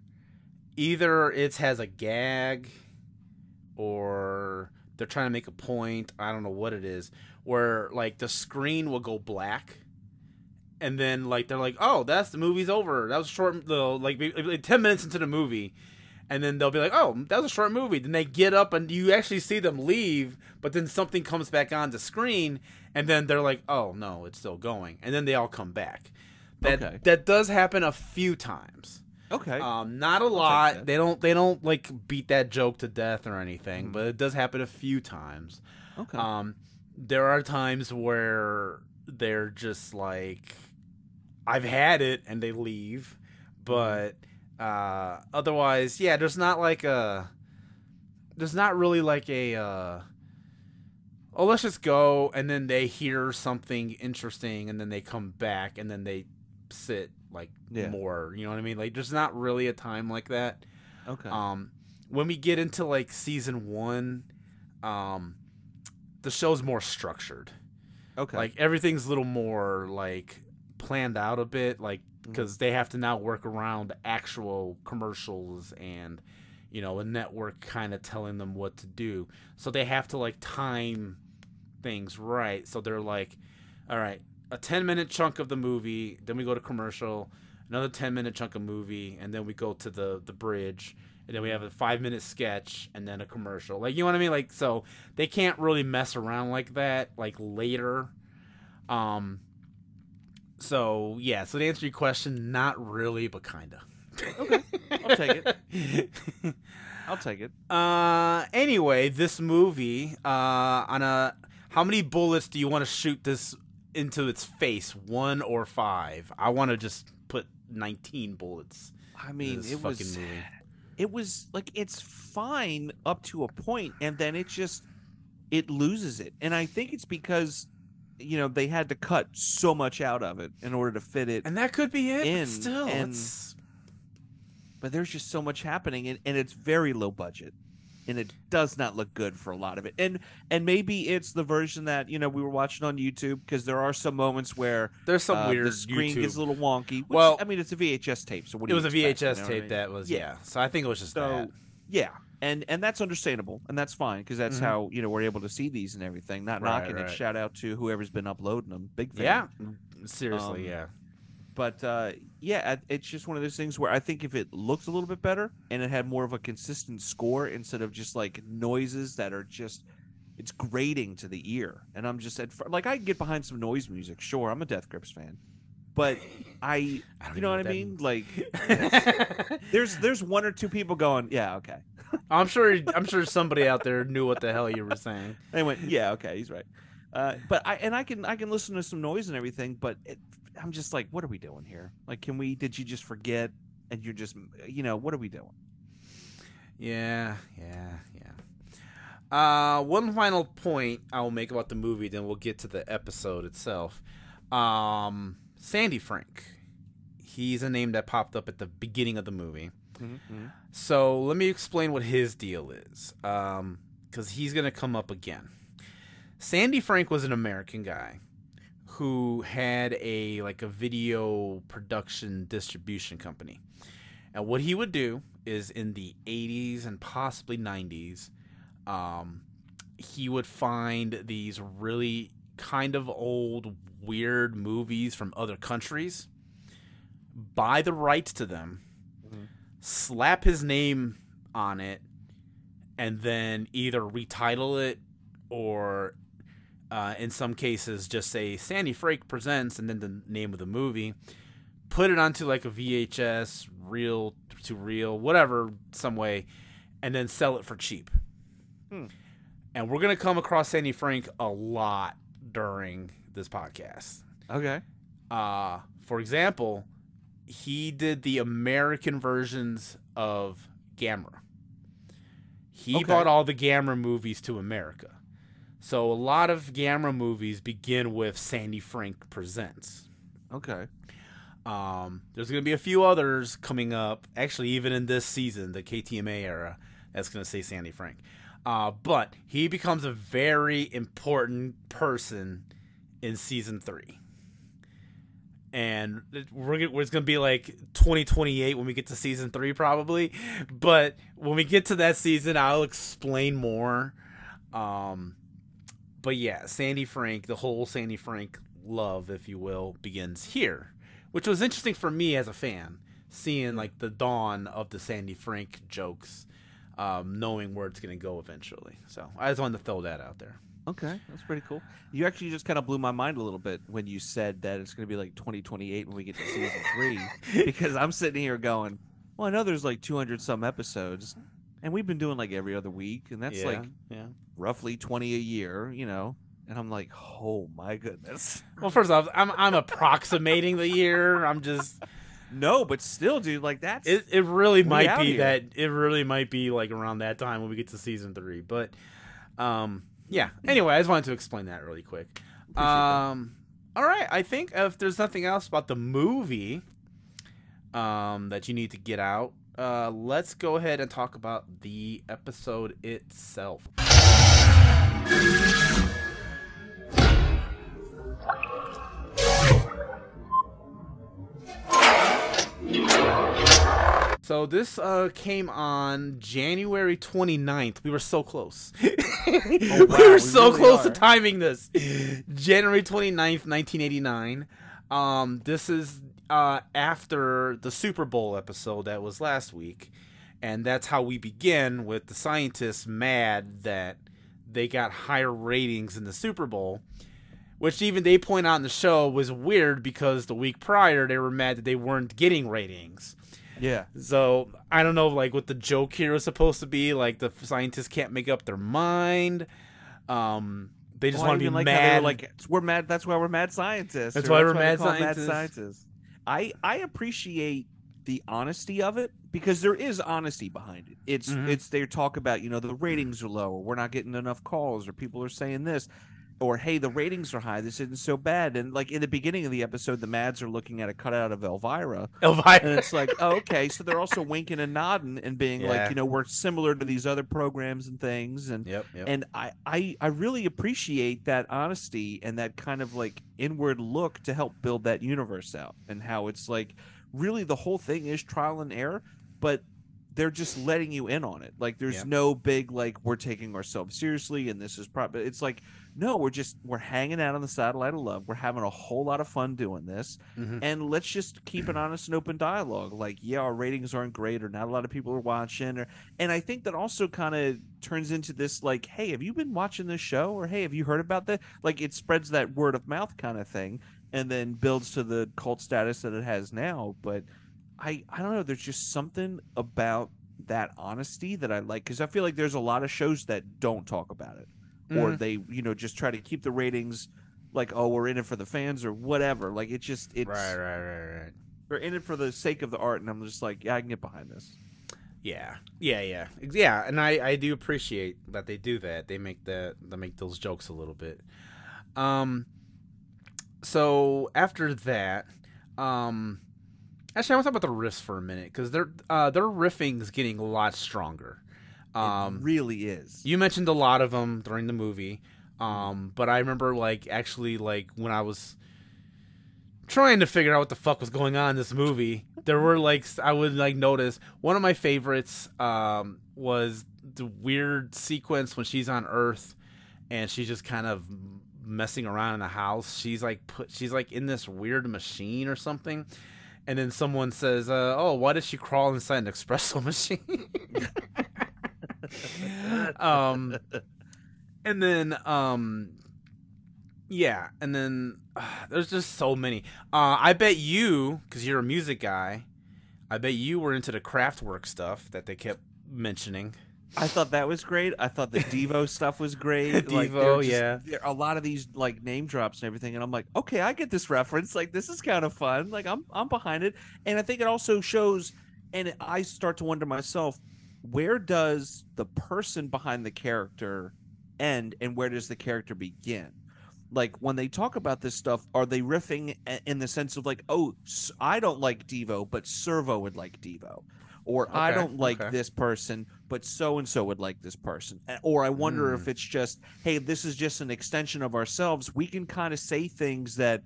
either it has a gag or they're trying to make a point. I don't know what it is. Where like the screen will go black. And then like they're like, oh, that's the movie's over. That was short. The like, maybe- like ten minutes into the movie, and then they'll be like, "Oh, that was a short movie." Then they get up and you actually see them leave, but then something comes back on the screen, and then they're like, "Oh no, it's still going," and then they all come back. That Okay. that does happen a few times. Okay, Um, not a lot. They don't they don't like beat that joke to death or anything, Mhm. but it does happen a few times. okay. Um, there are times where they're just like, I've had it, and they leave. But uh, otherwise, yeah, there's not like a, there's not really like a, uh, oh, let's just go, and then they hear something interesting, and then they come back, and then they sit like Yeah. more. You know what I mean? Like, there's not really a time like that. Okay. Um, when we get into like season one, um, the show's more structured. okay. Like everything's a little more like planned out a bit, like Mm-hmm. because they have to now work around actual commercials and you know a network kind of telling them what to do. So they have to like time things right. So they're like, all right, a ten minute chunk of the movie, then we go to commercial, another ten minute chunk of movie, and then we go to the the bridge. And then we have a five minute sketch and then a commercial. Like you know what I mean? Like so they can't really mess around like that like later. Um so yeah, so to answer your question, not really, but kinda. Okay, I'll take it. I'll take it. Uh anyway, this movie, uh on a how many bullets do you want to shoot this into its face? One or five? I want to just put nineteen bullets. I mean, it was movie. it was like it's fine up to a point and then it just it loses it and i think it's because you know they had to cut so much out of it in order to fit it And that could be it. In, but still, and- it's but there's just so much happening and, and it's very low budget and it does not look good for a lot of it and and maybe it's the version that you know we were watching on youtube because there are some moments where there's some uh, weird the screen YouTube. gets a little wonky which, Well- i mean it's a vhs tape so what it do was you a expect, you VHS know what I tape mean? that was Yeah. yeah. So I think it was just So that. yeah, and and that's understandable, and that's fine because that's Mhm. how you know we're able to see these and everything. Not Right, knocking right. it. Shout out to whoever's been uploading them. Big fan. Yeah, seriously, Um, yeah. But uh, yeah, it's just one of those things where I think if it looked a little bit better and it had more of a consistent score instead of just like noises that are just it's grating to the ear. And I'm just at like I get behind some noise music. Sure, I'm a Death Grips fan, but I I you even know what I mean? means. Like there's there's one or two people going, yeah, okay. I'm sure. I'm sure somebody out there knew what the hell you were saying. They went, yeah, okay, he's right. Uh, but I and I can I can listen to some noise and everything, but it, I'm just like, what are we doing here? Like, can we? Did you just forget? And you're just, you know, what are we doing? Yeah, yeah, yeah. Uh, one final point I will make about the movie, then we'll get to the episode itself. Um, Sandy Frank. He's a name that popped up at the beginning of the movie. So let me explain what his deal is, because he's gonna come up again. Sandy Frank was an American guy who had a like a video production distribution company, and what he would do is in the 80s and possibly 90s, um, he would find these really kind of old, weird movies from other countries, buy the rights to them, Mhm. slap his name on it, and then either retitle it or, uh, in some cases, just say Sandy Frank presents and then the name of the movie. Put it onto like a VHS, reel to reel, whatever, some way, and then sell it for cheap. Hmm. And we're gonna come across Sandy Frank a lot during this podcast. Okay. Uh, for example, he did the American versions of Gamera. He Okay. brought all the Gamera movies to America. So a lot of Gamera movies begin with Sandy Frank Presents. Okay. Um, there's going to be a few others coming up, actually, even in this season, the KTMA era, that's going to say Sandy Frank. Uh, but he becomes a very important person in season three. And we're, going to be like 2028 when we get to season three, probably. But when we get to that season, I'll explain more. Um, but yeah, Sandy Frank, the whole Sandy Frank love, if you will, begins here which was interesting for me as a fan, seeing like the dawn of the Sandy Frank jokes, um, knowing where it's going to go eventually. So I just wanted to throw that out there. Okay. That's pretty cool. You actually just kind of blew my mind a little bit when you said that it's going to be like 2028 when we get to season three, because I'm sitting here going, well, I know there's like 200 some episodes, and we've been doing like every other week, and that's yeah, like yeah. roughly 20 a year, you know. And I'm like, oh my goodness. Well, first off, I'm I'm approximating the year. I'm just No, but still, dude, like that's it. It really might be here. that. It really might be like around that time when we get to season three. But, um, yeah. Anyway, I just wanted to explain that really quick. Um, all right. I think if there's nothing else about the movie, um, that you need to get out, uh, let's go ahead and talk about the episode itself. So this uh, came on January 29th. We were so close. we wow, were we so really close are. to timing this. January 29th, 1989. Um, this is uh, after the Super Bowl episode that was last week. And that's how we begin with the scientists mad that they got higher ratings in the Super Bowl. Which even they point out in the show was weird because the week prior they were mad that they weren't getting ratings. Yeah. So I don't know, like what the joke here was supposed to be. Like the scientists can't make up their mind. Um, they just Well, want to be like were mad. Like we're mad. That's why we're mad scientists. That's why we're they mad call it scientists. I I appreciate the honesty of it because there is honesty behind it. It's Mhm. it's they talk about you know the ratings are low or we're not getting enough calls or people are saying this or hey the ratings are high this isn't so bad and like in the beginning of the episode the Mads are looking at a cutout of Elvira Elvira. and it's like oh, okay so they're also winking and nodding and being Yeah. like you know we're similar to these other programs and things and yep, yep. and I, I I really appreciate that honesty and that kind of like inward look to help build that universe out and how it's like really the whole thing is trial and error, but they're just letting you in on it. Like there's Yeah. no big like we're taking ourselves seriously and this is probably it's like no, we're just we're hanging out on the satellite of love. We're having a whole lot of fun doing this. Mhm. And let's just keep an honest and open dialogue. Like, yeah, our ratings aren't great or not a lot of people are watching or and I think that also kind of turns into this like, hey, have you been watching this show? Or hey, have you heard about that? Like it spreads that word of mouth kind of thing and then builds to the cult status that it has now. But I I don't know, there's just something about that honesty that I like because I feel like there's a lot of shows that don't talk about it or Mhm. they you know just try to keep the ratings like oh we're in it for the fans or whatever like it just it's right, right, right, right. they're in it for the sake of the art and i'm just like yeah i can get behind this Yeah, yeah, yeah, yeah. And I, I do appreciate that they do that. They make that, they make those jokes a little bit. Um. So after that, um, actually, I want to talk about the riffs for a minute because their, uh, their riffing is getting a lot stronger. Um, it really is You mentioned a lot of them during the movie, um, but I remember like actually like when I was trying to figure out what the fuck was going on in this movie, there were like I would like notice one of my favorites um, was the weird sequence when she's on Earth and she's just kind of messing around in the house. She's like put she's like in this weird machine or something. And then someone says, uh, "Oh, why did she crawl inside an espresso machine?" um, and then um, yeah, and then uh, there's just so many. Uh, I bet you, because you're a music guy, I bet you were into the Kraftwerk stuff that they kept mentioning. i thought that was great i thought the devo stuff was great Devo, they're just- yeah. there a lot of these like name drops and everything and i'm like okay i get this reference like this is kind of fun like i'm i'm behind it and i think it also shows and i start to wonder myself where does the person behind the character end and where does the character begin like when they talk about this stuff are they riffing in the sense of like oh I don't like devo but servo would like devo or i don't like okay. this person but so and so would like this person or i wonder Hmm. if it's just hey this is just an extension of ourselves we can kind of say things that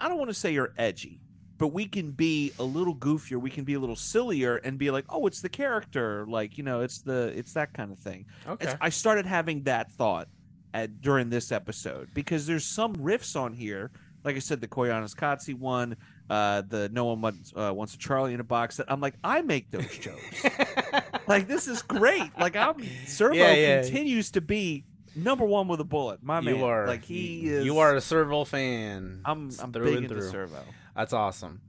i don't want to say are edgy but we can be a little goofier we can be a little sillier and be like oh it's the character like you know it's the it's that kind of thing Okay. it's- I started having that thought at, during this episode because there's some riffs on here. Like I said, the Koyaanisqatsi one, uh, the No One Wants, uh, Wants a Charlie in a Box. That I'm like, I make those jokes. like this is great. Like I'm Servo Yeah, yeah. continues to be number one with a bullet. My man, you are like he you- is. You are a Servo fan. I'm I'm through big and into through. Servo. That's awesome.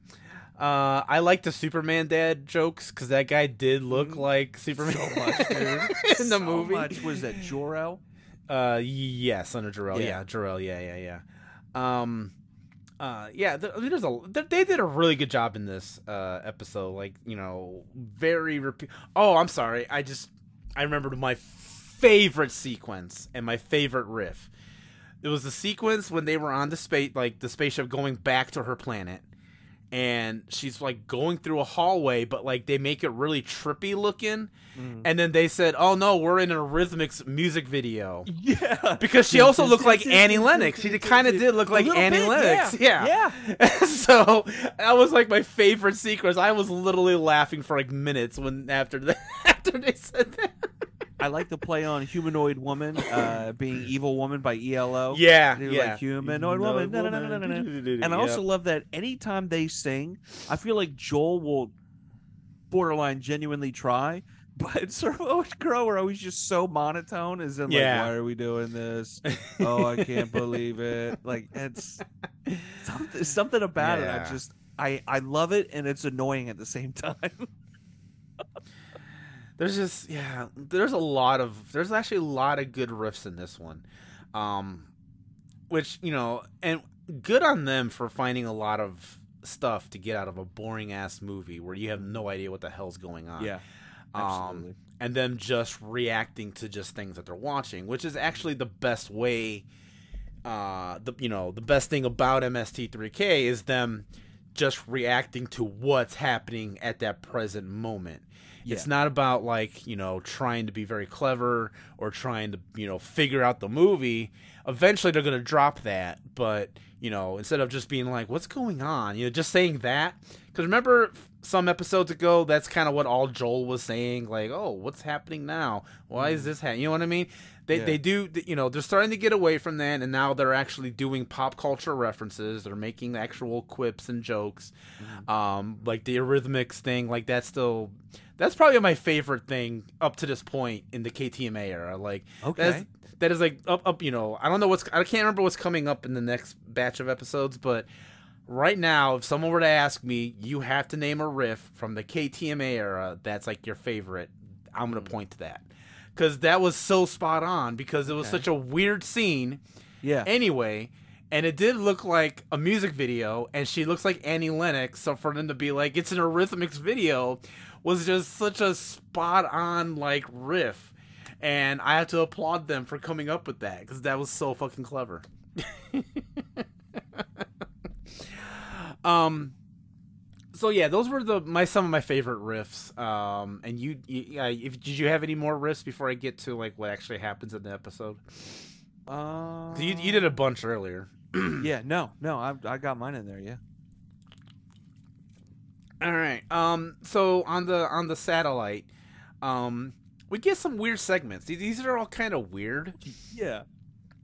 Uh, I like the Superman dad jokes because that guy did look Mhm. like Superman So much, in the So movie. much. Was that Jor-El? Uh, yes, under Jor-El. Yeah, Yeah. Jor-El. Yeah, yeah, yeah. Um, uh, yeah. Th- I mean, there's a th- they did a really good job in this uh episode. Like, you know, very repeat. Oh, I'm sorry. I just I remembered my favorite sequence and my favorite riff. It was the sequence when they were on the space, like the spaceship going back to her planet, and she's like going through a hallway, but like they make it really trippy looking. Mm. And then they said, "Oh no, we're in a Eurythmics music video." Yeah. Because she also looked like Annie Lennox. She kind of did look like Annie bit, Lennox. Yeah. Yeah. so that was like my favorite sequence. I was literally laughing for like minutes when after the, after they said that. I like the play on humanoid woman uh, being evil woman by ELO. Yeah, yeah. like humanoid woman. no, no, no, no, no, no. And I also love that anytime they sing, I feel like Joel will borderline genuinely try, but Servo and Crow are always just so monotone. As in, like, why are we doing this? oh, I can't believe it. Like it's something, something about it. I just I I love it, and it's annoying at the same time. There's just yeah there's a lot of there's actually a lot of good riffs in this one. Um which you know and good on them for finding a lot of stuff to get out of a boring ass movie where you have no idea what the hell's going on. Yeah, um absolutely. and them just reacting to just things that they're watching which is actually the best way uh the you know the best thing about mst3k is them just reacting to what's happening at that present moment it's not about like you know trying to be very clever or trying to you know figure out the movie. Eventually they're going to drop that but you know instead of just being like what's going on? You know just saying that. Because remember some episodes ago that's kind of what all joel was saying like oh what's happening now? Why is this happening you know what i mean? They, Yeah. they do you know they're starting to get away from that and now they're actually doing pop culture references. They're making actual quips and jokes. Um like the Eurythmics thing like that's still that's probably my favorite thing up to this point in the KTMA era like Okay. that's that is like up up you know I don't know what's I can't remember what's coming up in the next batch of episodes but right now if someone were to ask me you have to name a riff from the KTMA era that's like your favorite I'm going to hmm. point to that cuz that was so spot on because it was Okay. such a weird scene yeah. anyway and it did look like a music video and she looks like annie lennox so for them to be like it's an eurythmics video was just such a spot on like riff and i have to applaud them for coming up with that because that was so fucking clever um so yeah those were the my some of my favorite riffs um and you, you uh, if did you have any more riffs before i get to like what actually happens in the episode Uh, you, you did a bunch earlier yeah, no, no, I I got mine in there. Yeah. All right. Um. So on the on the satellite, um, we get some weird segments. These- These are all kind of weird, Yeah.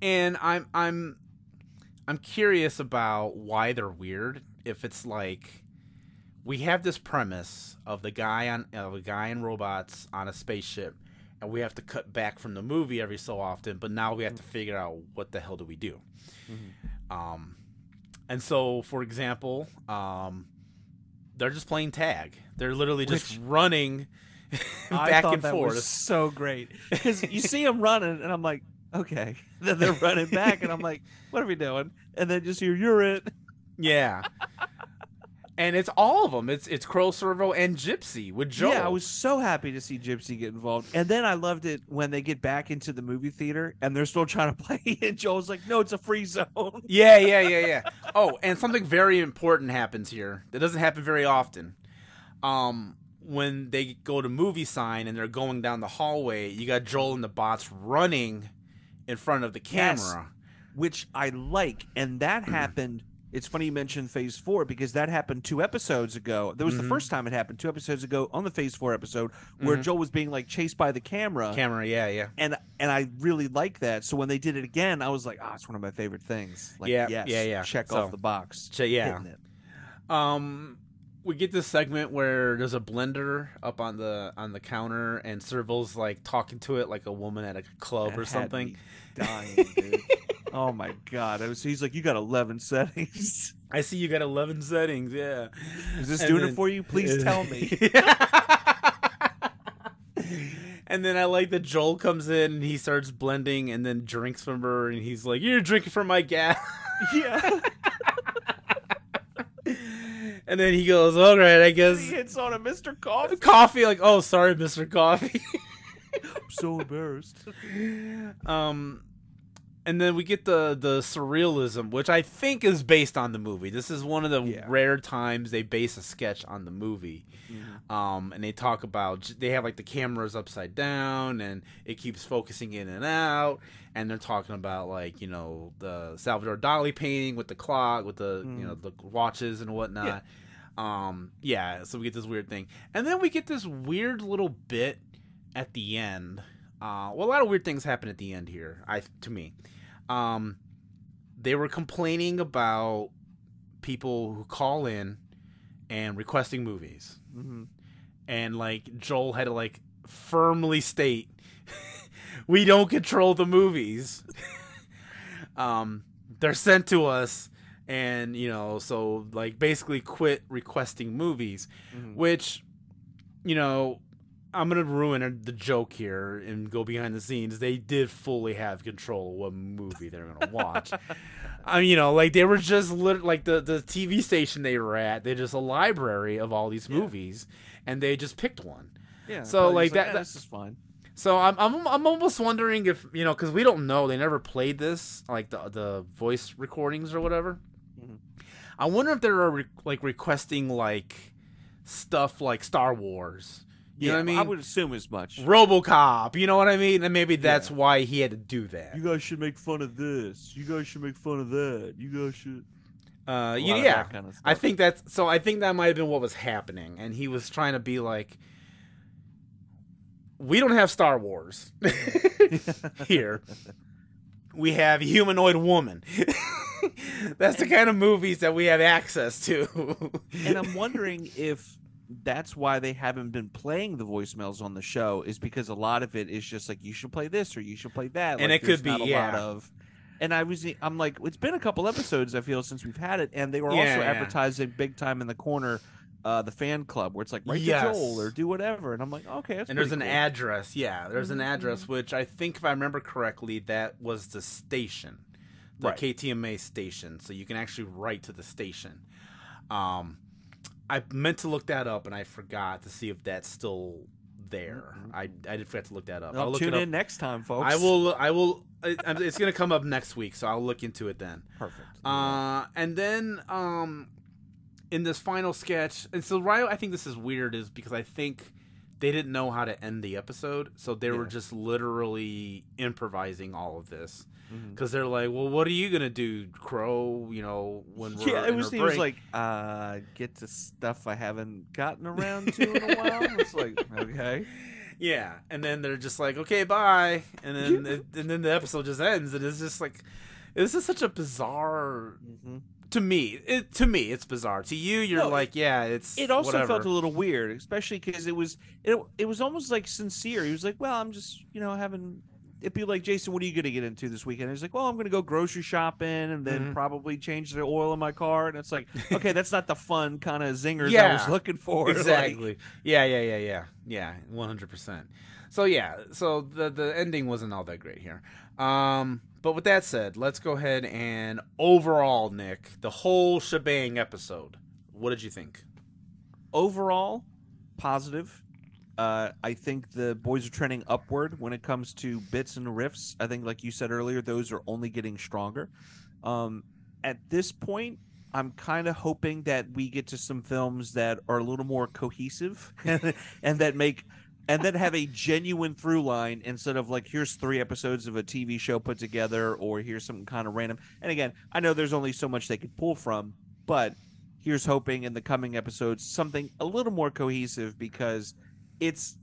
and I'm I'm I'm curious about why they're weird. If it's like we have this premise of the guy on of a guy and robots on a spaceship, and we have to cut back from the movie every so often. But now we have to figure out what the hell do we do. Um, and so, for example, um, they're just playing tag. They're literally just Which- running back and forth. so great because you see them running, and I'm like, okay. Then they're running back, and I'm like, what are we doing? And then just hear, you're it. Yeah. and it's all of them. It's it's Crow Servo and Gypsy with Joel. Yeah, I was so happy to see Gypsy get involved. And then I loved it when they get back into the movie theater and they're still trying to play. And Joel's like, no, it's a free zone. Yeah, yeah, yeah, yeah. Oh, and something very important happens here that doesn't happen very often. Um, when they go to movie sign and they're going down the hallway, you got Joel and the bots running in front of the Yes. camera. which I like. And that happened. It's funny you mentioned Phase Four because that happened two episodes ago. That was the Mhm. first time it happened two episodes ago on the Phase Four episode where Mhm. Joel was being like chased by the camera, Camera, yeah, yeah. and and I really like that. So when they did it again, I was like, ah, it's one of my favorite things. Like, Yeah, yes, yeah, yeah. Check So- off the box. So, yeah. Um, we get this segment where there's a blender up on the on the counter, and Servo's like talking to it like a woman at a club That or something. me Dying, dude. oh my god! I was, he's like, you got eleven settings. I see you got 11 settings. Yeah. Is this And doing then- it for you? Please tell me. and then I like that Joel comes in and he starts blending and then drinks from her and he's like, "You're drinking from my gas." yeah. And then he goes, "All right, I guess." he hits on a Mr. Coffee. Coffee, like, oh, sorry, Mister Coffee. I'm so embarrassed. um and then we get the the surrealism which i think is based on the movie. This is one of the Yeah. rare times they base a sketch on the movie. Mm-hmm. um and they talk about they have like the cameras upside down and it keeps focusing in and out. And they're talking about like you know the salvador dali painting with the clock with the you know the watches and whatnot. Yeah. um yeah so we get this weird thing. And then we get this weird little bit at the end. Uh well a lot of weird things happen at the end here i to me um they were complaining about people who call in and requesting movies Mhm. and like joel had to like firmly state we don't control the movies um they're sent to us and you know so like basically quit requesting movies Mhm. which you know i'm gonna ruin the joke here and go behind the scenes they did fully have control of what movie they're gonna watch I mean, you know, like they were just lit- like the the TV station they were at. They're just a library of all these Yeah. movies, and they just picked one. Yeah. So, like, just that- "Eh, that- This is fine. So I'm I'm I'm almost wondering if you know because we don't know they never played this like the the voice recordings or whatever. Mhm. I wonder if they're re- like requesting like stuff like Star Wars. You know what I mean? I would assume as much. RoboCop, you know what I mean? And maybe that's why he had to do that. You guys should make fun of this. You guys should make fun of that. You guys should. Uh, A yeah, lot of yeah. that kind of I think that's so. I think that might have been what was happening, and he was trying to be like, "We don't have Star Wars here. We have humanoid woman. that's the kind of movies that we have access to." and I'm wondering if that's why they haven't been playing the voicemails on the show is because a lot of it is just like you should play this or you should play that. And Like, it could be, a lot yeah. of. And I was, I'm like, it's been a couple episodes I feel since we've had it, and they were Yeah, also yeah. advertising big time in the corner, uh, the fan club where it's like write Yes. to Joel or do whatever, and I'm like, okay, that's and there's an cool. address. Yeah, there's an address which I think, if I remember correctly, that was the station, the Right. KTMA station. So you can actually write to the station. Um, I meant to look that up and I forgot to see if that's still there. Mhm. I I did forget to look that up. I'll look tune it up. in next time, folks. I will. I will. it- It's gonna come up next week, so I'll look into it then. Perfect. Uh, and then um, in this final sketch, and so Ryo, I think this is weird is because I think they didn't know how to end the episode, so they were just literally improvising all of this because they're like, "Well, what are you gonna do, Crow? You know, when we're yeah, it was. our was like, uh, get to stuff I haven't gotten around to in a while. It's like, okay. Yeah, and then they're just like, "Okay, bye," and then it, and then the episode just ends, and it's just like, this is such a bizarre Mm-hmm. To me. It to me, it's bizarre. To you, you're No, like, yeah, it's. It also whatever. felt a little weird, especially because it was it, it was almost like sincere. He was like, "Well, I'm just you know having." It'd be like, Jason, what are you going to get into this weekend? He's like, well, I'm going to go grocery shopping and then Mhm. probably change the oil in my car. And it's like, okay, that's not the fun kind of zingers I was looking for. Like, exactly. yeah, yeah, yeah, yeah, yeah. One hundred percent. So yeah, so the the ending wasn't all that great here. Um, but with that said, let's go ahead and overall, Nick, the whole shebang episode. What did you think? overall positive uh, i think the boys are trending upward when it comes to bits and riffs i think like you said earlier those are only getting stronger um, at this point i'm kind of hoping that we get to some films that are a little more cohesive and that make and then have a genuine through line instead of like here's three episodes of a tv show put together or here's some kind of random and again i know there's only so much they could pull from but here's hoping in the coming episodes something a little more cohesive because it's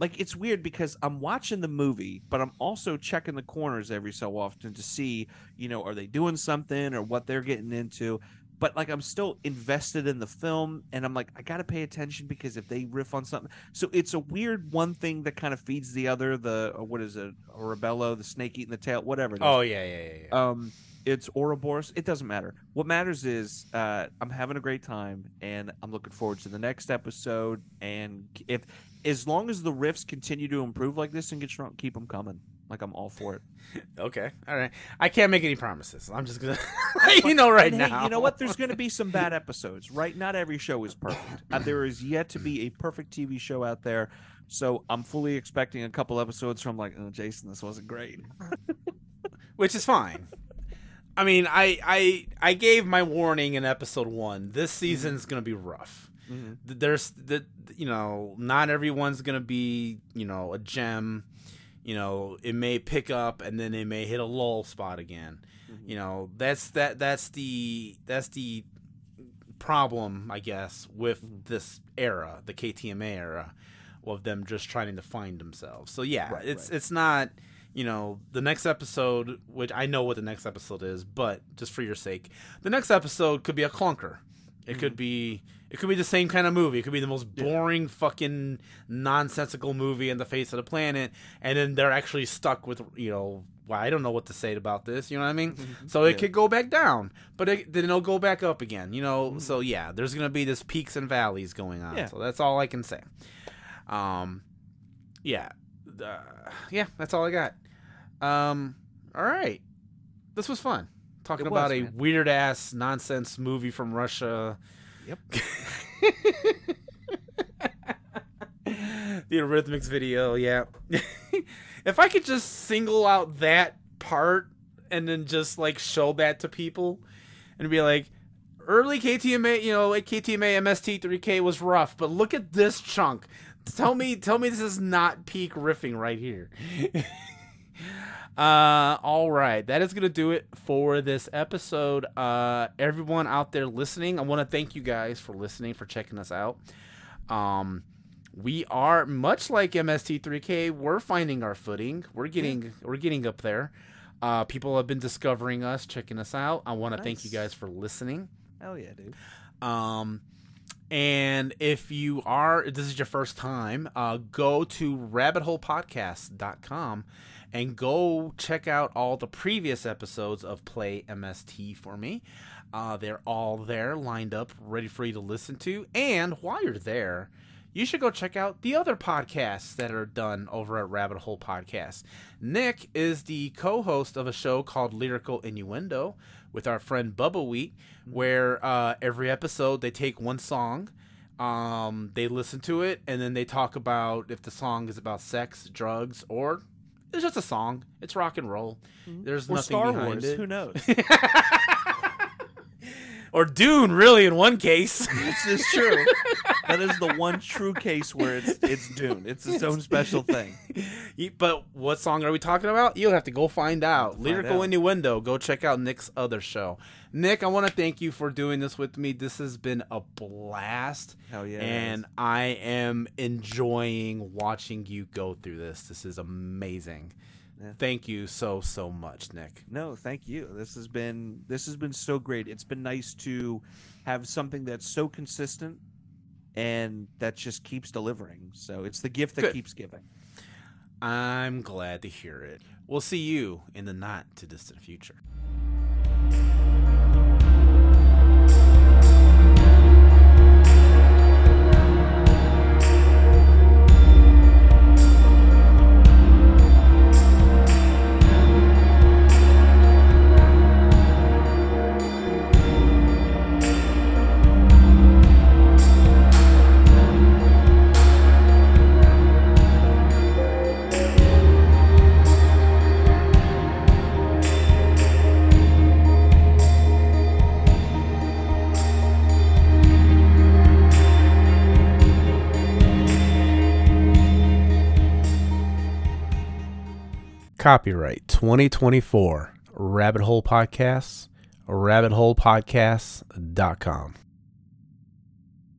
like it's weird because I'm watching the movie, but I'm also checking the corners every so often to see, you know, are they doing something or what they're getting into. But like I'm still invested in the film and I'm like, I gotta pay attention because if they riff on something so it's a weird one thing that kind of feeds the other, the uh, what is it, Orabello, the snake eating the tail, whatever it is. Oh yeah, yeah, yeah. yeah. Um, it's Ouroboros. It doesn't matter. What matters is uh, I'm having a great time, and I'm looking forward to the next episode. And if, as long as the riffs continue to improve like this and get strong, keep them coming. Like I'm all for it. Okay, all right. I can't make any promises. I'm just gonna let you know right And hey, now. you know what? There's going to be some bad episodes, right? Not every show is perfect. Uh, there is yet to be a perfect TV show out there. So I'm fully expecting a couple episodes from like, oh, Jason, this wasn't great. which is fine. I mean, I I I gave my warning in episode one. This season's gonna be rough. Mhm. There's the you know not everyone's gonna be you know a gem. You know it may pick up and then it may hit a lull spot again. Mm-hmm. You know that's that that's the that's the problem I guess with mm-hmm. this era, the KTMA era, of them just trying to find themselves. So yeah, Right, it's right. it's not you know the next episode, which I know what the next episode is, but just for your sake, the next episode could be a clunker. It could mm-hmm. be it could be the same kind of movie. It could be the most boring fucking nonsensical movie in the face of the planet, and then they're actually stuck with you know. Well, I don't know what to say about this. You know what I mean? So it Yeah. could go back down, but it, then it'll go back up again. You know. So yeah, there's gonna be this peaks and valleys going on. Yeah. So that's all I can say. Um, yeah, uh, yeah, that's all I got. Um, all right, this was fun talking about a man. weird ass nonsense movie from Russia. Yep. the Eurythmics video, yeah. if I could just single out that part and then just like show that to people and be like, early KTMA, you know, like KTMA MST3K was rough, but look at this chunk. Tell me, tell me this is not peak riffing right here. Uh, all right, that is gonna do it for this episode. Uh, everyone out there listening, I want to thank you guys for listening, for checking us out. Um, we are much like MST3K. We're finding our footing. We're getting we're getting up there. Uh, people have been discovering us, checking us out. I want to thank you guys for listening. Hell yeah, dude. Um, and if you are, if this is your first time, uh, go to rabbitholepodcast.com and go check out all the previous episodes of Play MST for me. Uh, they're all there, lined up, ready for you to listen to. And while you're there, you should go check out the other podcasts that are done over at Rabbit Hole Podcast. Nick is the co host of a show called Lyrical Innuendo with our friend Bubba Wheat, where uh, every episode they take one song, um, they listen to it, and then they talk about if the song is about sex, drugs, or it's just a song. It's rock and roll. Mm-hmm. There's Or nothing Star behind Wars. it. Who knows? or Dune, really, in one case. this is true. That is the one true case where it's it's Dune. It's its own special thing. But what song are we talking about? You'll have to go find out. find Lyrical out. Innuendo. Go check out Nick's other show. Nick, I want to thank you for doing this with me. This has been a blast. Hell yeah. and. I am enjoying watching you go through this. This is amazing. Yeah. Thank you so so much, Nick. No, thank you. This has been this has been so great. It's been nice to have something that's so consistent and that just keeps delivering. So it's the gift that Good. keeps giving. I'm glad to hear it. We'll see you in the not too distant future. Copyright 2024 Rabbit Hole Podcasts, rabbitholepodcasts.com.